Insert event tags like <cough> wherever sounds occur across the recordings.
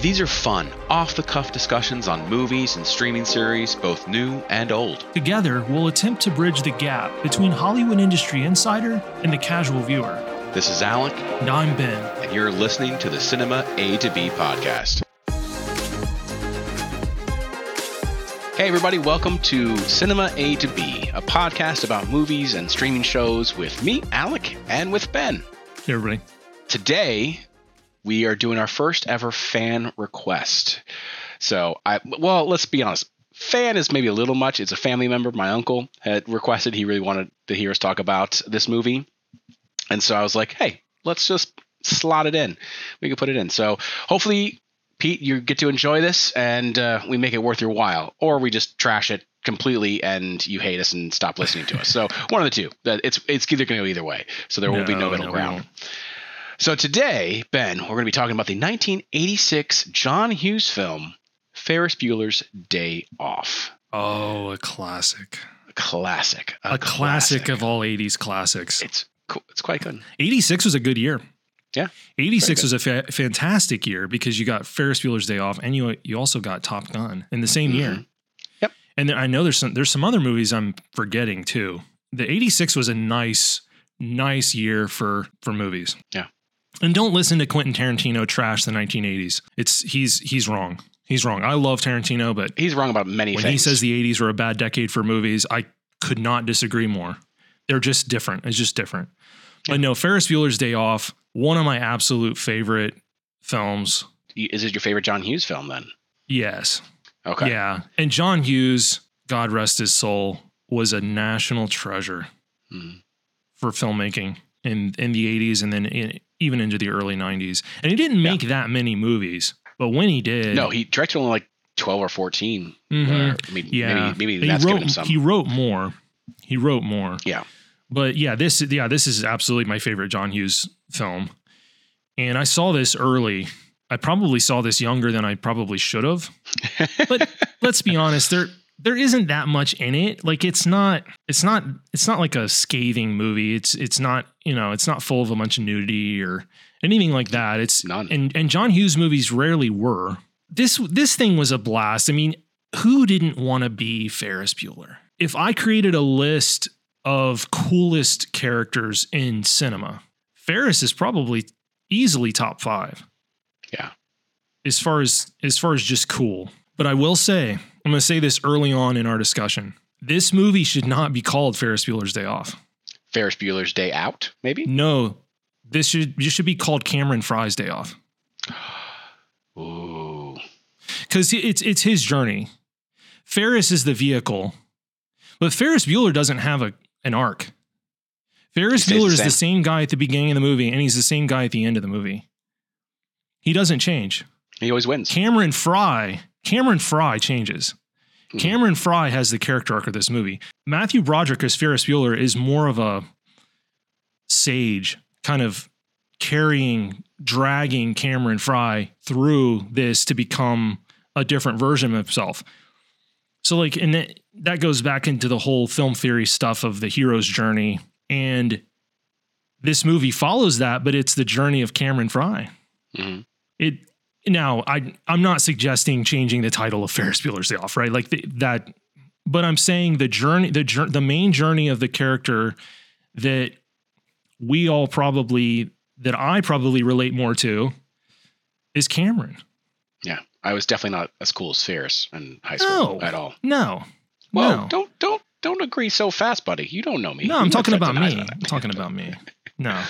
These are fun, off the cuff discussions on movies and streaming series, both new and old. Together, we'll attempt to bridge the gap between Hollywood industry insider and the casual viewer. This is Alec, And I'm Ben. and you're listening to the Cinema A to B podcast. Hey, everybody, welcome to Cinema A to B, a podcast about movies and streaming shows with me, Alec, and with Ben. Hey, everybody. Today, we are doing our first ever fan request. So, I well, let's be honest. Fan is maybe a little much. It's a family member. My uncle had requested he really wanted to hear us talk about this movie, and so I was like, "Hey, let's just slot it in. We can put it in." So, hopefully, Pete, you get to enjoy this, and uh, we make it worth your while, or we just trash it completely and you hate us and stop listening to us. So, <laughs> one of the two. That it's it's either going to go either way. So there will be no No, middle no, ground. So today, Ben, we're going to be talking about the 1986 John Hughes film Ferris Bueller's Day Off. Oh, a classic. A classic. A, classic, of all 80s classics. It's cool. It's quite good. 86 was a good year. Yeah, 86 was a fa- fantastic year because you got Ferris Bueller's Day Off and you you also got Top Gun in the same year. Mhm. Yep. And then I know there's some there's some other movies I'm forgetting too. The 86 was a nice nice year for for movies. Yeah. And don't listen to Quentin Tarantino trash the 1980s. It's he's he's wrong. He's wrong. I love Tarantino, but He's wrong about many when things. he says the 80s were a bad decade for movies, I could not disagree more. They're just different. It's just different. But no, Ferris Bueller's Day Off, one of my absolute favorite films. is it your favorite John Hughes film then? Yes. Okay. Yeah. And John Hughes, God rest his soul, was a national treasure Mhm. for filmmaking in, in the 80s and then in, even into the early 90s. And he didn't make that many movies, but when he did. No, he directed only like 12 or 14. Mhm. Or, I mean, Yeah. maybe, maybe he that's giving wrote, some. he wrote more. He wrote more. Yeah. But yeah, this yeah, this is absolutely my favorite John Hughes film. And I saw this early. I probably saw this younger than I probably should have. <laughs> But let's be honest, there there isn't that much in it. Like it's not it's not it's not like a scathing movie. It's it's not, you know, it's not full of a bunch of nudity or anything like that. It's None. and and John Hughes movies rarely were. This this thing was a blast. I mean, who didn't want to be Ferris Bueller? If I created a list of coolest characters in cinema, Ferris is probably easily top 5 yeah. as far as as far as just cool. But I will say, I'm going to say this early on in our discussion. This movie should not be called Ferris Bueller's Day Off. Ferris Bueller's Day Out, maybe? No, this should this should be called Cameron Fry's Day Off <gasps> Ooh. because it's it's his journey. Ferris is the vehicle, but Ferris Bueller doesn't have a an arc. Ferris Bueller the is the same. same guy at the beginning of the movie, and he's the same guy at the end of the movie. He doesn't change. He always wins. Cameron Fry, Cameron Fry changes. Mhm. Cameron Fry has the character arc of this movie. Matthew Broderick as Ferris Bueller is more of a sage, kind of carrying, dragging Cameron Fry through this to become a different version of himself. So, like, and that, that goes back into the whole film theory stuff of the hero's journey. And this movie follows that, but it's the journey of Cameron Fry. Mhm. It now I I'm not suggesting changing the title of Ferris Bueller's Day Off, right? Like the, that, but I'm saying the journey, the jour- the main journey of the character that we all probably that I probably relate more to is Cameron. Yeah. I was definitely not as cool as Ferris in high school No. at all. No, Whoa, no, don't don't don't agree so fast, buddy. You don't know me. no. I'm talking about me. I'm talking about me. No,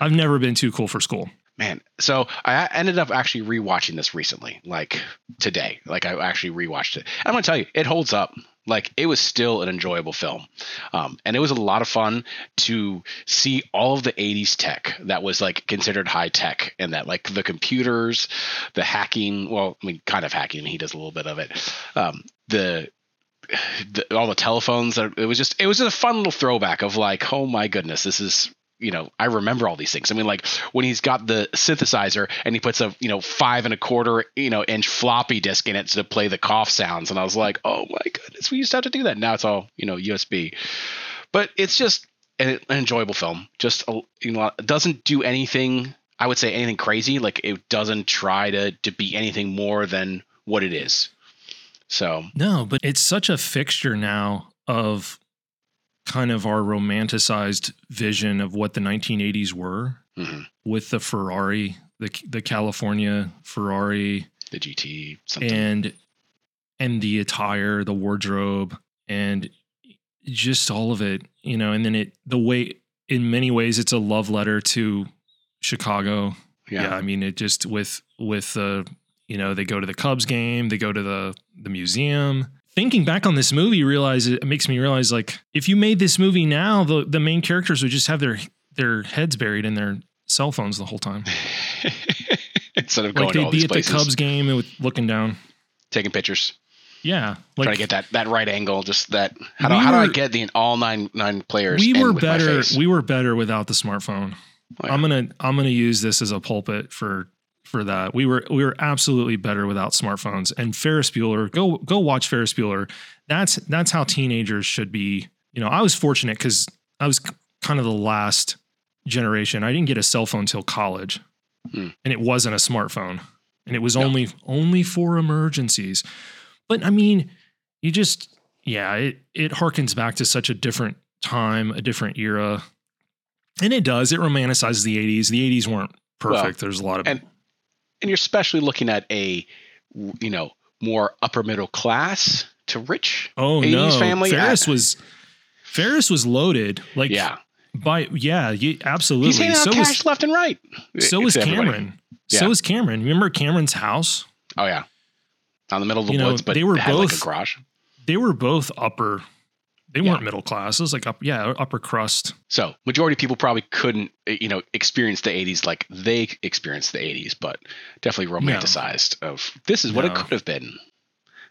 I've never been too cool for school. Man, so I ended up actually rewatching this recently, like today. Like I actually rewatched it. I'm gonna tell you, it holds up. Like it was still an enjoyable film, um, and it was a lot of fun to see all of the '80s tech that was like considered high tech, and that like the computers, the hacking. Well, I mean, kind of hacking. He does a little bit of it. Um, the the, all the telephones. It was just it was just a fun little throwback of like, oh my goodness, this is you know I remember all these things. I mean, like when he's got the synthesizer and he puts a you know five and a quarter you know inch floppy disk in it to play the cough sounds, and I was like, oh my goodness, we used to have to do that. Now it's all you know USB, but it's just an, an enjoyable film. Just a, you know, doesn't do anything I would say anything crazy. Like it doesn't try to to be anything more than what it is. So No, but it's such a fixture now of kind of our romanticized vision of what the 1980s were mhm. with the Ferrari, the the California Ferrari the GT something. and and the attire, the wardrobe and just all of it, you know, and then it the way in many ways it's a love letter to Chicago. Yeah, yeah. I mean it just with with the you know they go to the Cubs game, they go to the the museum. Thinking back on this movie, realize it makes me realize like if you made this movie now, the the main characters would just have their their heads buried in their cell phones the whole time. <laughs> Instead of going Like they'd be at places, the Cubs game and with looking down. taking pictures, Yeah, like trying to get that that right angle. Just that. How do how do I get the all nine nine players? we were better. We were better without the smartphone. Oh, yeah. I'm gonna I'm gonna use this as a pulpit for for that. We were we were absolutely better without smartphones. And Ferris Bueller, go go watch Ferris Bueller. That's that's how teenagers should be. You know, I was fortunate because I was kind of the last generation. I didn't get a cell phone till college, Hmm. and it wasn't a smartphone, and it was No. only only for emergencies. But I mean, you just yeah, it it harkens back to such a different time, a different era. And it does. It romanticizes the 80s. The 80s weren't perfect. Well, There's a lot of and and you're especially looking at a you know more upper middle class to rich. oh 80s no, family, Ferris I- was Ferris was loaded. Like yeah, by yeah, you, absolutely. he's handing out so cash was left and right. so was. Cameron. So was Cameron. Remember Cameron's house? Oh yeah, on the middle of the You know, woods, but they were had like a both- garage. They were both upper. They Yeah. weren't middle class. It was like up, yeah, upper crust. So majority of people probably couldn't, eh, you know, experience the '80s like they experienced the '80s, but definitely romanticized. Of this is what it could have been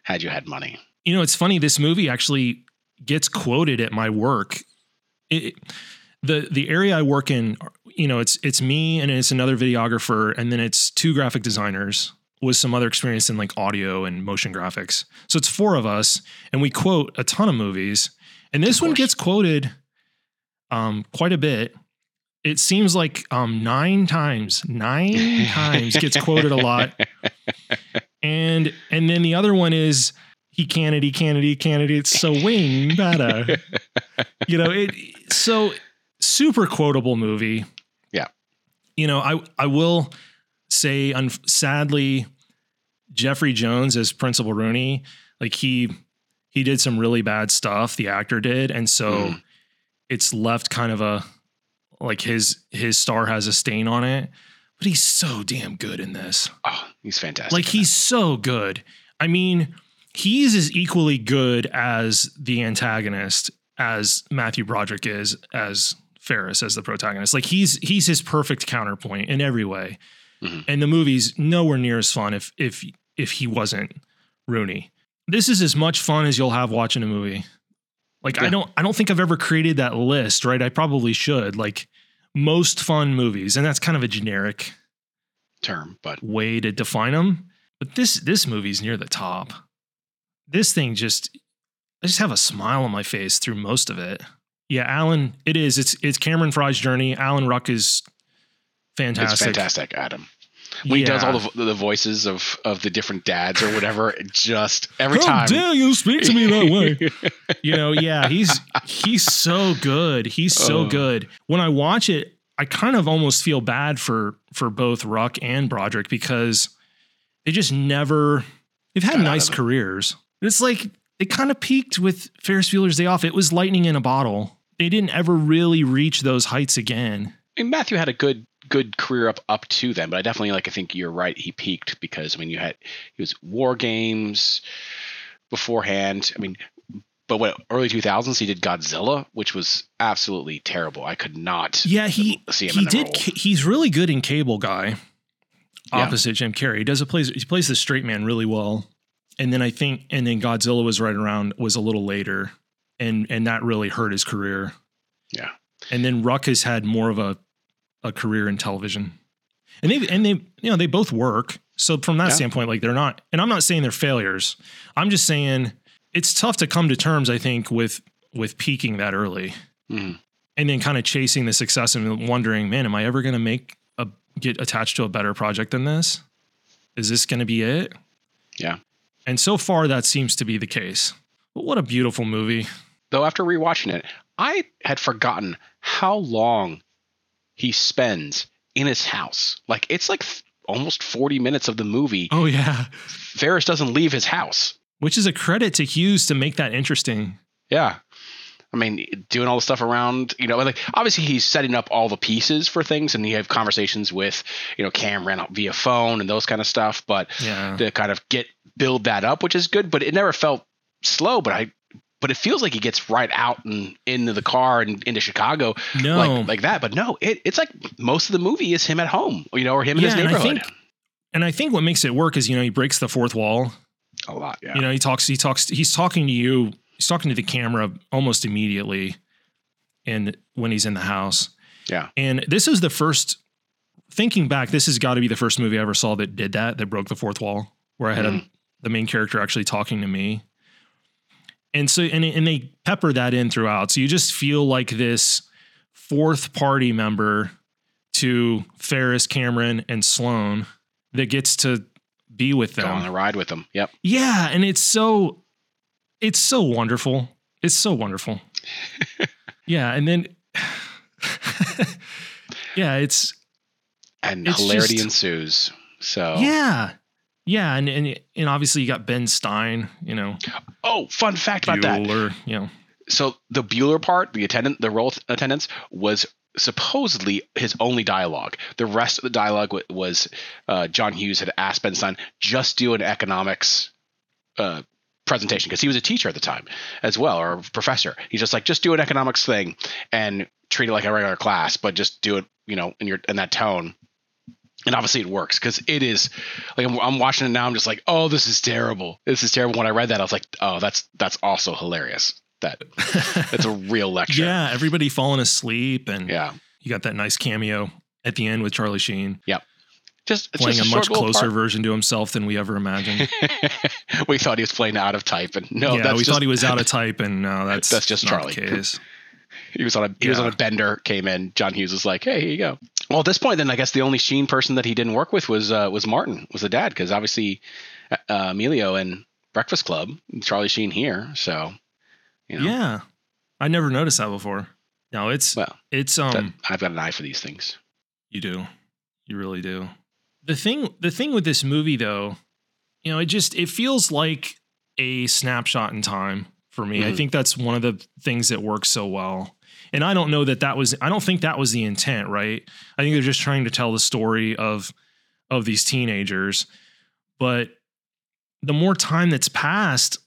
had you had money. You know, it's funny. This movie actually gets quoted at my work. It, the the area I work in, you know, it's it's me and it's another videographer, and then it's two graphic designers with some other experience in like audio and motion graphics. So it's four of us, and we quote a ton of movies. And this one gets quoted um, quite a bit. It seems like um, nine times, nine <laughs> times gets quoted a lot. And and then the other one is he can it, he can it, he can it. It's so wing better. <laughs> you know, it so super quotable movie. Yeah. You know, I I will say un, sadly Jeffrey Jones as Principal Rooney, like he he did some really bad stuff, the actor did, and so Mm. it's left kind of a like his his star has a stain on it. But he's so damn good in this. Oh, he's fantastic. Like he's so good. I mean, he's as equally good as the antagonist as Matthew Broderick is as Ferris as the protagonist. Like he's he's his perfect counterpoint in every way. Mhm. And the movie's nowhere near as fun if if if he wasn't Rooney. This is as much fun as you'll have watching a movie. Like I don't I don't think I've ever created that list, right? I probably should. Like most fun movies, and that's kind of a generic term, but way to define them. But this this movie's near the top. This thing just I just have a smile on my face through most of it. Yeah, Alan, it is. It's it's Cameron Fry's journey. Alan Ruck is fantastic. it's fantastic, Adam. When he does all the, the voices of of the different dads or whatever, just every How time. dare you speak to me that <laughs> way? you know, yeah, he's he's so good. He's so Oh. good. When I watch it, I kind of almost feel bad for for both Ruck and Broderick because they just never they've had Got nice careers. It's like they kind of peaked with Ferris Bueller's Day Off. It was lightning in a bottle. They didn't ever really reach those heights again. I mean, Matthew had a good good career up up to then, but I definitely like I think you're right. He peaked because I mean you had he was War Games beforehand. I mean, but what early 2000s he did Godzilla, which was absolutely terrible. I could not. Yeah, he See him he did. role. He's really good in Cable Guy, Yeah. opposite Jim Carrey. He does a plays he plays the straight man really well. And then I think and then Godzilla was right around was a little later, and and that really hurt his career. Yeah. And then Ruck has had more of a a career in television, and they and they you know they both work. So from that Yeah. standpoint, like they're not. And I'm not saying they're failures. I'm just saying it's tough to come to terms. I think with with peaking that early Mhm. and then kind of chasing the success and wondering, man, am I ever going to make a get attached to a better project than this? Is this going to be it? Yeah. And so far, that seems to be the case. But what a beautiful movie. Though after rewatching it, I had forgotten how long he spends in his house. Like it's like f- almost 40 minutes of the movie. Oh, yeah. Ferris doesn't leave his house. Which is a credit to Hughes to make that interesting. Yeah. I mean, doing all the stuff around, you know, like obviously he's setting up all the pieces for things, and you have conversations with, you know, Cam ran Cameron via phone and those kind of stuff. But Yeah. to kind of get build that up, which is good. But it never felt slow. But I, but it feels like he gets right out and into the car and into Chicago No. like like that. But no, it, it's like most of the movie is him at home, you know, or him in his Yeah, and I neighborhood. think- and I think what makes it work is, you know, he breaks the fourth wall. a lot, yeah. You know, he talks, he talks, he's talking to you, he's talking to the camera almost immediately. And when he's in the house. Yeah. And this is the first, thinking back, this has got to be the first movie I ever saw that did that, that broke the fourth wall, where I had a, Mhm. the main character actually talking to me. And so, and, and they pepper that in throughout. So you just feel like this fourth party member to Ferris, Cameron, and Sloane that gets to be with them. Go on the ride with them. Yep. Yeah, and it's so it's so wonderful. It's so wonderful. <laughs> yeah, and then <sighs> yeah, it's And It's hilarity just- ensues. So yeah. Yeah, and, and and obviously you got Ben Stein, you know, Oh, fun fact about that. You know. so the Bueller part, the attendant, the roll attendance was supposedly his only dialogue. The rest of the dialogue w- was uh, John Hughes had asked Ben Stein just do an economics uh, presentation because he was a teacher at the time as well or a professor. He's just like just do an economics thing and treat it like a regular class, but just do it, you know, in your in that tone. And obviously it works because it is like I'm, I'm watching it now. I'm just like, oh, this is terrible. This is terrible. When I read that, I was like, oh, that's that's also hilarious. That <laughs> that's a real lecture. yeah, everybody falling asleep and Yeah. you got that nice cameo at the end with Charlie Sheen yep Just playing just a short much closer part. version to himself than we ever imagined. <laughs> we thought he was playing out of type, and no, yeah, that's we just, thought he was out of <laughs> type and no, that's That's just Charlie. He was on a he was on a bender. Came in. John Hughes was like, "Hey, here you go." Well, at this point, then I guess the only Sheen person that he didn't work with was uh, was Martin, was the dad, because obviously uh, Emilio and Breakfast Club, Charlie Sheen here. So, you know, Yeah. I never noticed that before. No, it's well, it's um that, I've got an eye for these things. You do. You really do. The thing the thing with this movie though, you know, it just it feels like a snapshot in time for me. I Mhm. think that's one of the things that works so well. And I don't know that that was I don't think that was the intent, right? I think they're just trying to tell the story of of these teenagers. But the more time that's passed,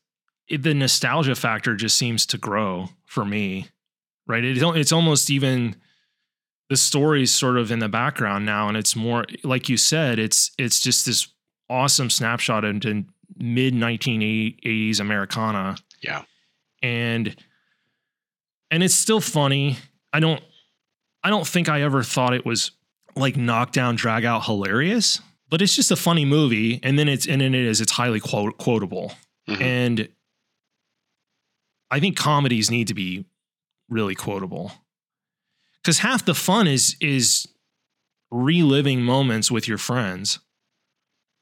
it, the nostalgia factor just seems to grow for me. Right? It, it's almost even the story's sort of in the background now and it's more like you said it's it's just this awesome snapshot into mid 1980s americana Yeah. and and it's still funny i don't i don't think i ever thought it was like knockdown drag out hilarious but it's just a funny movie and then it's and then it is it's highly quote, quotable Mhm. and i think comedies need to be really quotable because half the fun is is reliving moments with your friends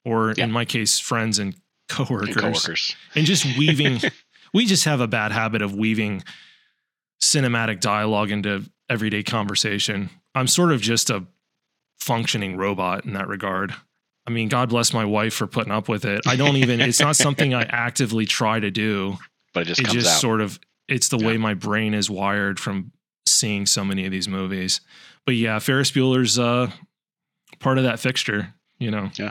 or Yeah. in my case friends and coworkers And coworkers. and just weaving <laughs> we just have a bad habit of weaving cinematic dialogue into everyday conversation i'm sort of just a functioning robot in that regard i mean god bless my wife for putting up with it i don't even it's not something i <laughs> actively try to do But it just it just sort of it's the Yeah. way my brain is wired from seeing so many of these movies but yeah ferris bueller's uh part of that fixture you know Yeah.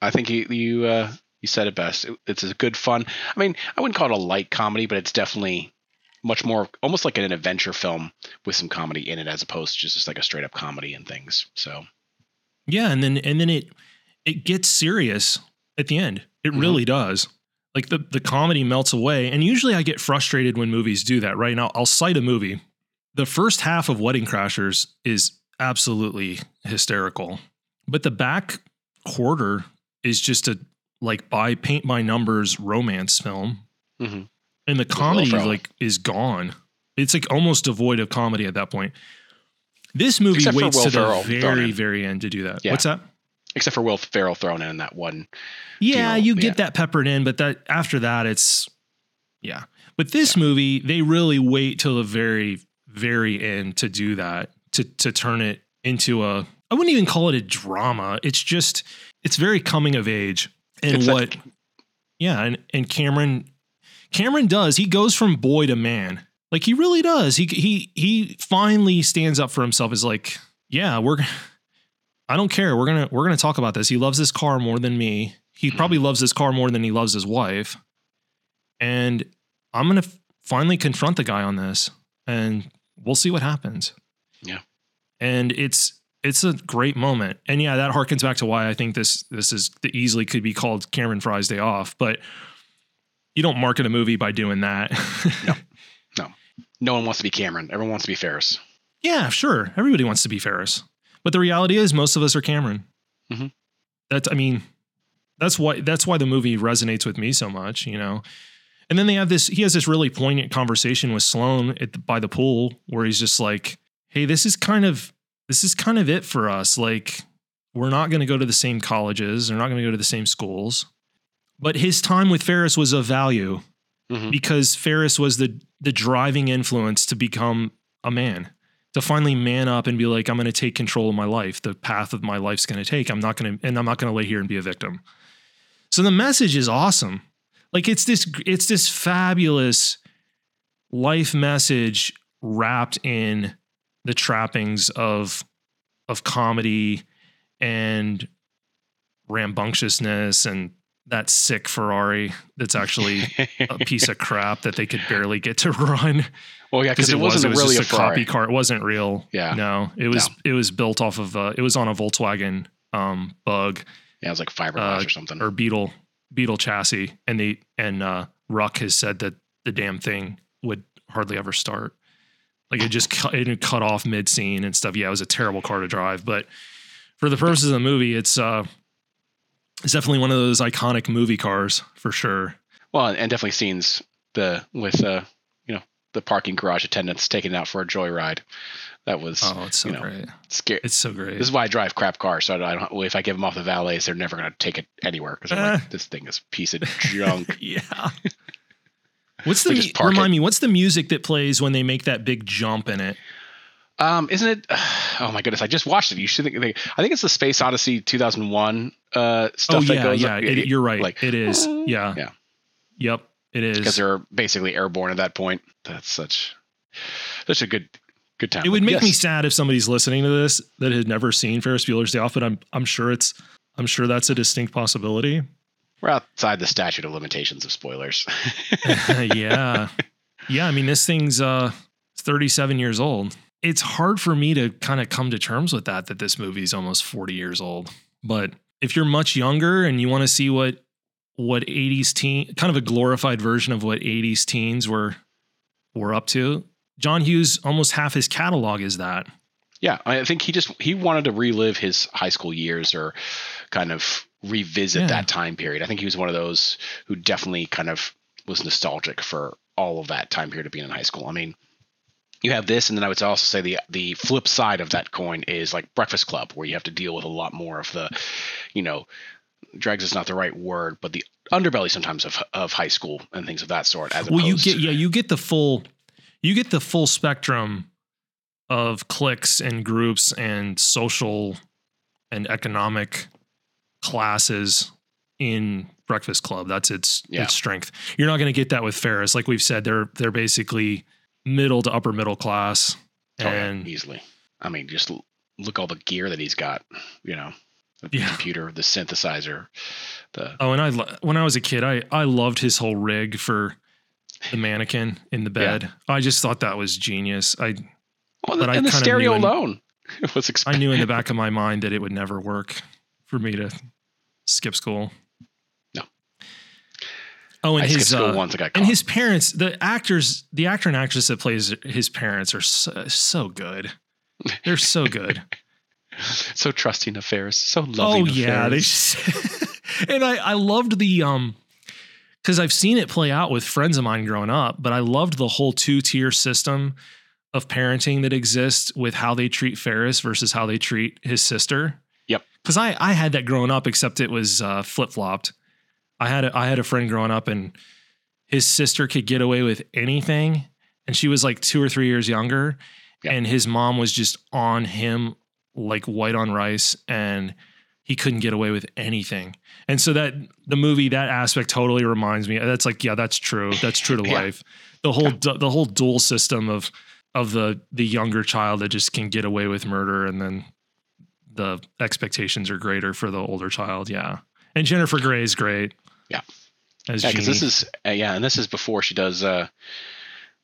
I think you you uh, you said it best. It- it's a good fun. I mean, I wouldn't call it a light comedy, but it's definitely much more almost like an adventure film with some comedy in it, as opposed to just like a straight up comedy and things. So Yeah, and then and then it it gets serious at the end. It Mhm. really does. Like the the comedy melts away, and usually I get frustrated when movies do that. Right now, I'll cite a movie. The first half of Wedding Crashers is absolutely hysterical, but the back quarter is just a like by paint by numbers romance film, Mhm. And the comedy like is gone. It's like almost devoid of comedy at that point. This movie Except waits to the Ferrell very, very end to do that. Yeah. What's that? Except for Will Ferrell thrown in that one. Yeah, deal, you get yeah. that peppered in, but that after that, it's yeah. But this movie, they really wait till the very, very end to do that to to turn it into a. I wouldn't even call it a drama. It's just it's very coming of age and It's what. yeah, and and Cameron, Cameron does. He goes from boy to man. Like he really does. He he he finally stands up for himself. Is like, yeah, we're. I don't care. We're gonna we're gonna talk about this. He loves his car more than me. He probably loves his car more than he loves his wife. And I'm gonna finally confront the guy on this, and we'll see what happens. Yeah. And it's it's a great moment, and yeah, that harkens back to why I think this this is the easily could be called Cameron Fry's Day Off, but you don't market a movie by doing that. <laughs> No. <laughs> No no one wants to be Cameron. Everyone wants to be Ferris. Yeah, sure. Everybody wants to be Ferris. But the reality is most of us are Cameron. Mhm. That's I mean, that's why that's why the movie resonates with me so much, you know. And then they have this he has this really poignant conversation with at the, by the pool where he's just like, "Hey, this is kind of this is kind of it for us. Like we're not going to go to the same colleges, we're not going to go to the same schools." But his time with Ferris was of value Mhm. because Ferris was the the driving influence to become a man, to finally man up and be like, I'm going to take control of my life, the path of my life's going to take. I'm not going to, and I'm not going to lay here and be a victim. So the message is awesome. Like it's this, it's this fabulous life message wrapped in the trappings of of comedy and rambunctiousness and that sick Ferrari that's actually a <laughs> piece of crap that they could barely get to <laughs> run well, yeah, because it, was, wasn't it was really a just a, Ferrari. copy car. It wasn't real. Yeah. No, it was it was built off of uh, it was on a Volkswagen um bug Yeah, it was like fiberglass Uh, or something. or Beetle Beetle chassis and they and uh Ruck has said that the damn thing would hardly ever start. Like it just cut, it cut off mid scene and stuff. Yeah, it was a terrible car to drive, but for the purposes of the movie, it's uh it's definitely one of those iconic movie cars for sure. well, and definitely scenes the with uh you know the parking garage attendants taking it out for a joyride. That was Oh, it's so you know, great. scary. It's so great. This is why I drive crap cars. So I don't. If I give them off the valets, they're never going to take it anywhere because I'm Eh. like, this thing is a piece of <laughs> junk. <laughs> yeah. What's <laughs> the mu- remind it. me? What's the music that plays when they make that big jump in it? Um, isn't it? <sighs> Oh my goodness! I just watched it. You should think. I think it's the Space Odyssey 2001 uh, stuff. oh yeah, yeah. up- It, you're right. like, it is. Yeah. Yeah. Yep. It is because they're basically airborne at that point. That's such such a good good time. It would make me sad if somebody's listening to this that had never seen Ferris Bueller's Day Off, but I'm I'm sure it's I'm sure that's a distinct possibility. We're outside the statute of limitations of spoilers. <laughs> yeah. <laughs> Yeah, I mean this thing's uh 37 years old. It's hard for me to kind of come to terms with that that this movie is almost 40 years old. But if you're much younger and you want to see what what 80s teen kind of a glorified version of what 80s teens were were up to, John Hughes almost half his catalog is that. yeah, I think he just he wanted to relive his high school years or kind of revisit Yeah. that time period. I think he was one of those who definitely kind of was nostalgic for all of that time period of being in high school. I mean, you have this, and then I would also say the the flip side of that coin is like Breakfast Club, where you have to deal with a lot more of the, you know, drags is not the right word, but the underbelly sometimes of of high school and things of that sort. As well you get yeah you get the full you get the full spectrum of cliques and groups and social and economic classes in breakfast club that's its Yeah. its strength you're not going to get that with ferris like we've said they're they're basically middle to upper middle class Oh, yeah, and easily. I mean, just look all the gear that he's got. You know, the Yeah. computer, the synthesizer, the oh and i lo- when i was a kid i i loved his whole rig for the mannequin in the bed i just thought that was genius i well, But I the stereo in- alone <laughs> was I knew in the back of my mind that it would never work for me to skip school. Oh, and I his uh, once. I got and his parents, the actors, the actor and actress that plays his parents are so, so good. They're so <laughs> good. so trusting of Ferris, so oh loving. of yeah, they. Just, <laughs> and I I loved the um because I've seen it play out with friends of mine growing up, but I loved the whole two tier system of parenting that exists with how they treat Ferris versus how they treat his sister. Yep. Because I I had that growing up, except it was uh, flip flopped. I had a, I had a friend growing up, and his sister could get away with anything, and she was like two or three years younger, Yep. and his mom was just on him like white on rice, and he couldn't get away with anything. And so that the movie that aspect totally reminds me. That's like yeah, that's true. That's true to <laughs> Yeah. life. The whole du- the whole dual system of of the the younger child that just can get away with murder, and then the expectations are greater for the older child. Yeah, and Jennifer Grey is great. Yeah. as Yeah, because this is uh, yeah, and this is before she does uh,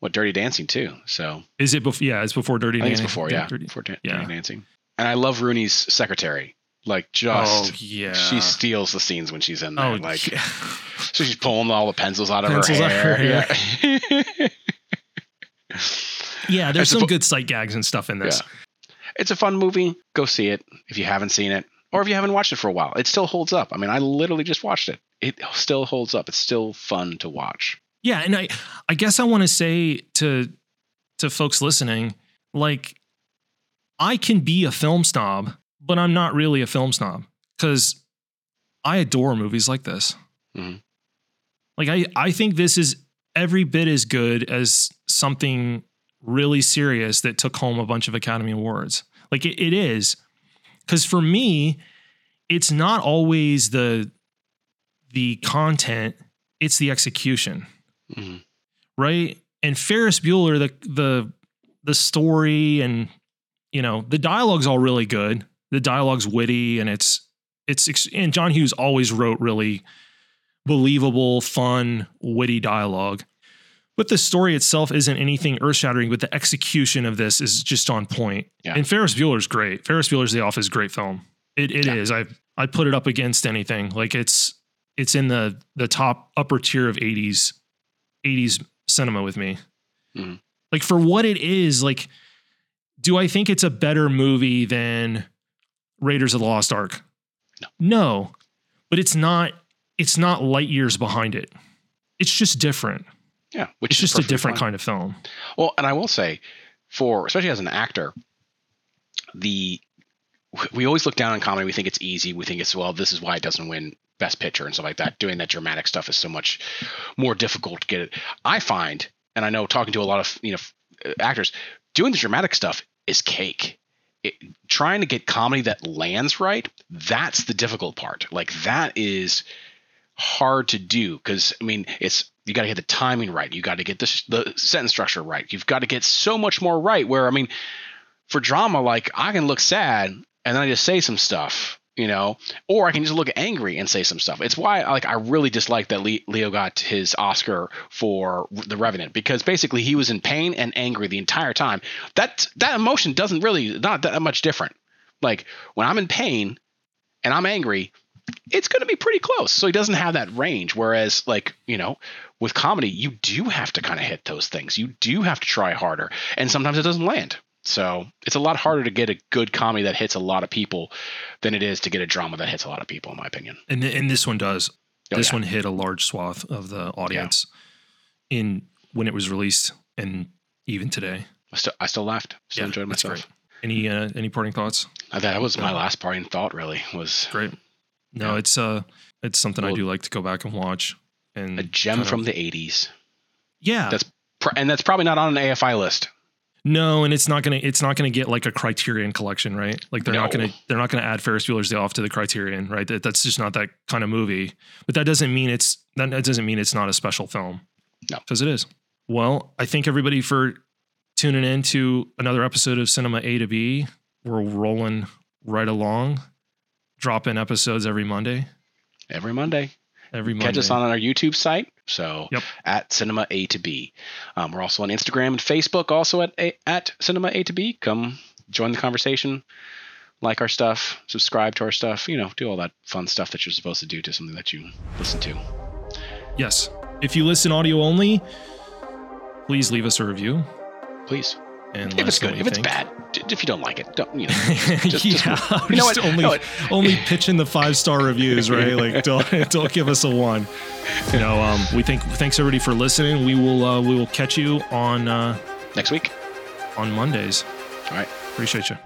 what Dirty Dancing too. So is it before? Yeah, it's before Dirty. I think it's Dancing. before, yeah, Dirty- before Da- yeah. Dirty Dancing. And I love Rooney's secretary. Like Oh just yeah. she steals the scenes when she's in there. oh like yeah. so <laughs> she's pulling all the pencils out of Pencils her out of hair. Yeah. <laughs> yeah. There's some good sight gags and stuff in this. it's a fun movie. Go see it if you haven't seen it. Or if you haven't watched it for a while. It still holds up. I mean, I literally just watched it. It still holds up. It's still fun to watch. Yeah, and I I guess I want to say to to folks listening, like I can be a film snob, but I'm not really a film snob because I adore movies like this. Mhm. Like I I think this is every bit as good as something really serious that took home a bunch of Academy Awards. Like it, it is. Because for me, it's not always the the content, it's the execution Mhm. right? And Ferris Bueller, the the the story and you know the dialogue's all really good. The dialogue's witty and it's it's and John Hughes always wrote really believable, fun, witty dialogue. But the story itself isn't anything earth shattering, but the execution of this is just on point. Yeah. And Ferris Bueller's great. Ferris Bueller's The Office, great film. It it is. Yeah. I I put it up against anything. Like it's it's in the the top upper tier of 80s 80s cinema with me. Mhm. Like for what it is, like do I think it's a better movie than Raiders of the Lost Ark? No. No. But it's not it's not light years behind it. It's just different. Yeah, which It's is just a different kind of film. Well, and I will say, for especially as an actor, the we always look down on comedy. We think it's easy. We think it's well, this is why it doesn't win Best Picture and stuff like that. Doing that dramatic stuff is so much more difficult to get it. I find, and I know talking to a lot of you know actors, doing the dramatic stuff is cake. It, trying to get comedy that lands right, that's the difficult part. Like that is hard to do because I mean it's you got to get the timing right. You got to get the the sentence structure right. You've got to get so much more right. Where I mean, for drama, like I can look sad and then I just say some stuff, you know, or I can just look angry and say some stuff. It's why like I really dislike that Leo got his Oscar for The Revenant because basically he was in pain and angry the entire time. That that emotion doesn't really not that much different. Like when I'm in pain and I'm angry, it's going to be pretty close. So he doesn't have that range. Whereas, like, you know, with comedy, you do have to kind of hit those things. You do have to try harder. And sometimes it doesn't land. So it's a lot harder to get a good comedy that hits a lot of people than it is to get a drama that hits a lot of people, in my opinion. And th- and this one does. Oh, this yeah. one hit a large swath of the audience in when it was released and even today. I still, I still laughed. Still Yeah, enjoyed myself. great. Any uh, any parting thoughts? Uh, That was my last parting thought, really, was Great. No, Yeah. it's uh it's something I do like to go back and watch. And a gem kind of- from the 80s. yeah. That's pr- And that's probably not on an AFI list. No, and it's not gonna it's not gonna get like a Criterion collection, right? Like they're not gonna they're not gonna add Ferris Bueller's Day Off to the Criterion, right? That, that's just not that kind of movie. But that doesn't mean it's that, that doesn't mean it's not a special film. No. because it is. Well, I thank everybody for tuning in to another episode of Cinema A to B. We're rolling right along, dropping episodes every Monday. Every Monday. Every Monday. Catch us on our YouTube site. So Yep. at Cinema A to B. Um, we're also on Instagram and Facebook, also at A- at Cinema A to B. Come join the conversation, like our stuff, subscribe to our stuff. You know, do all that fun stuff that you're supposed to do to something that you listen to. Yes. If you listen audio only, please leave us a review. Please, if it's good, if you it's bad, if you don't like it, don't you know. <laughs> Just- yeah, <laughs> just- you know just only No, only pitching the five star reviews, right? <laughs> Like don't don't give us a one. You know, um, we think thanks everybody for listening. We will uh, we will catch you on uh, Next week. on Mondays. All right. Appreciate you.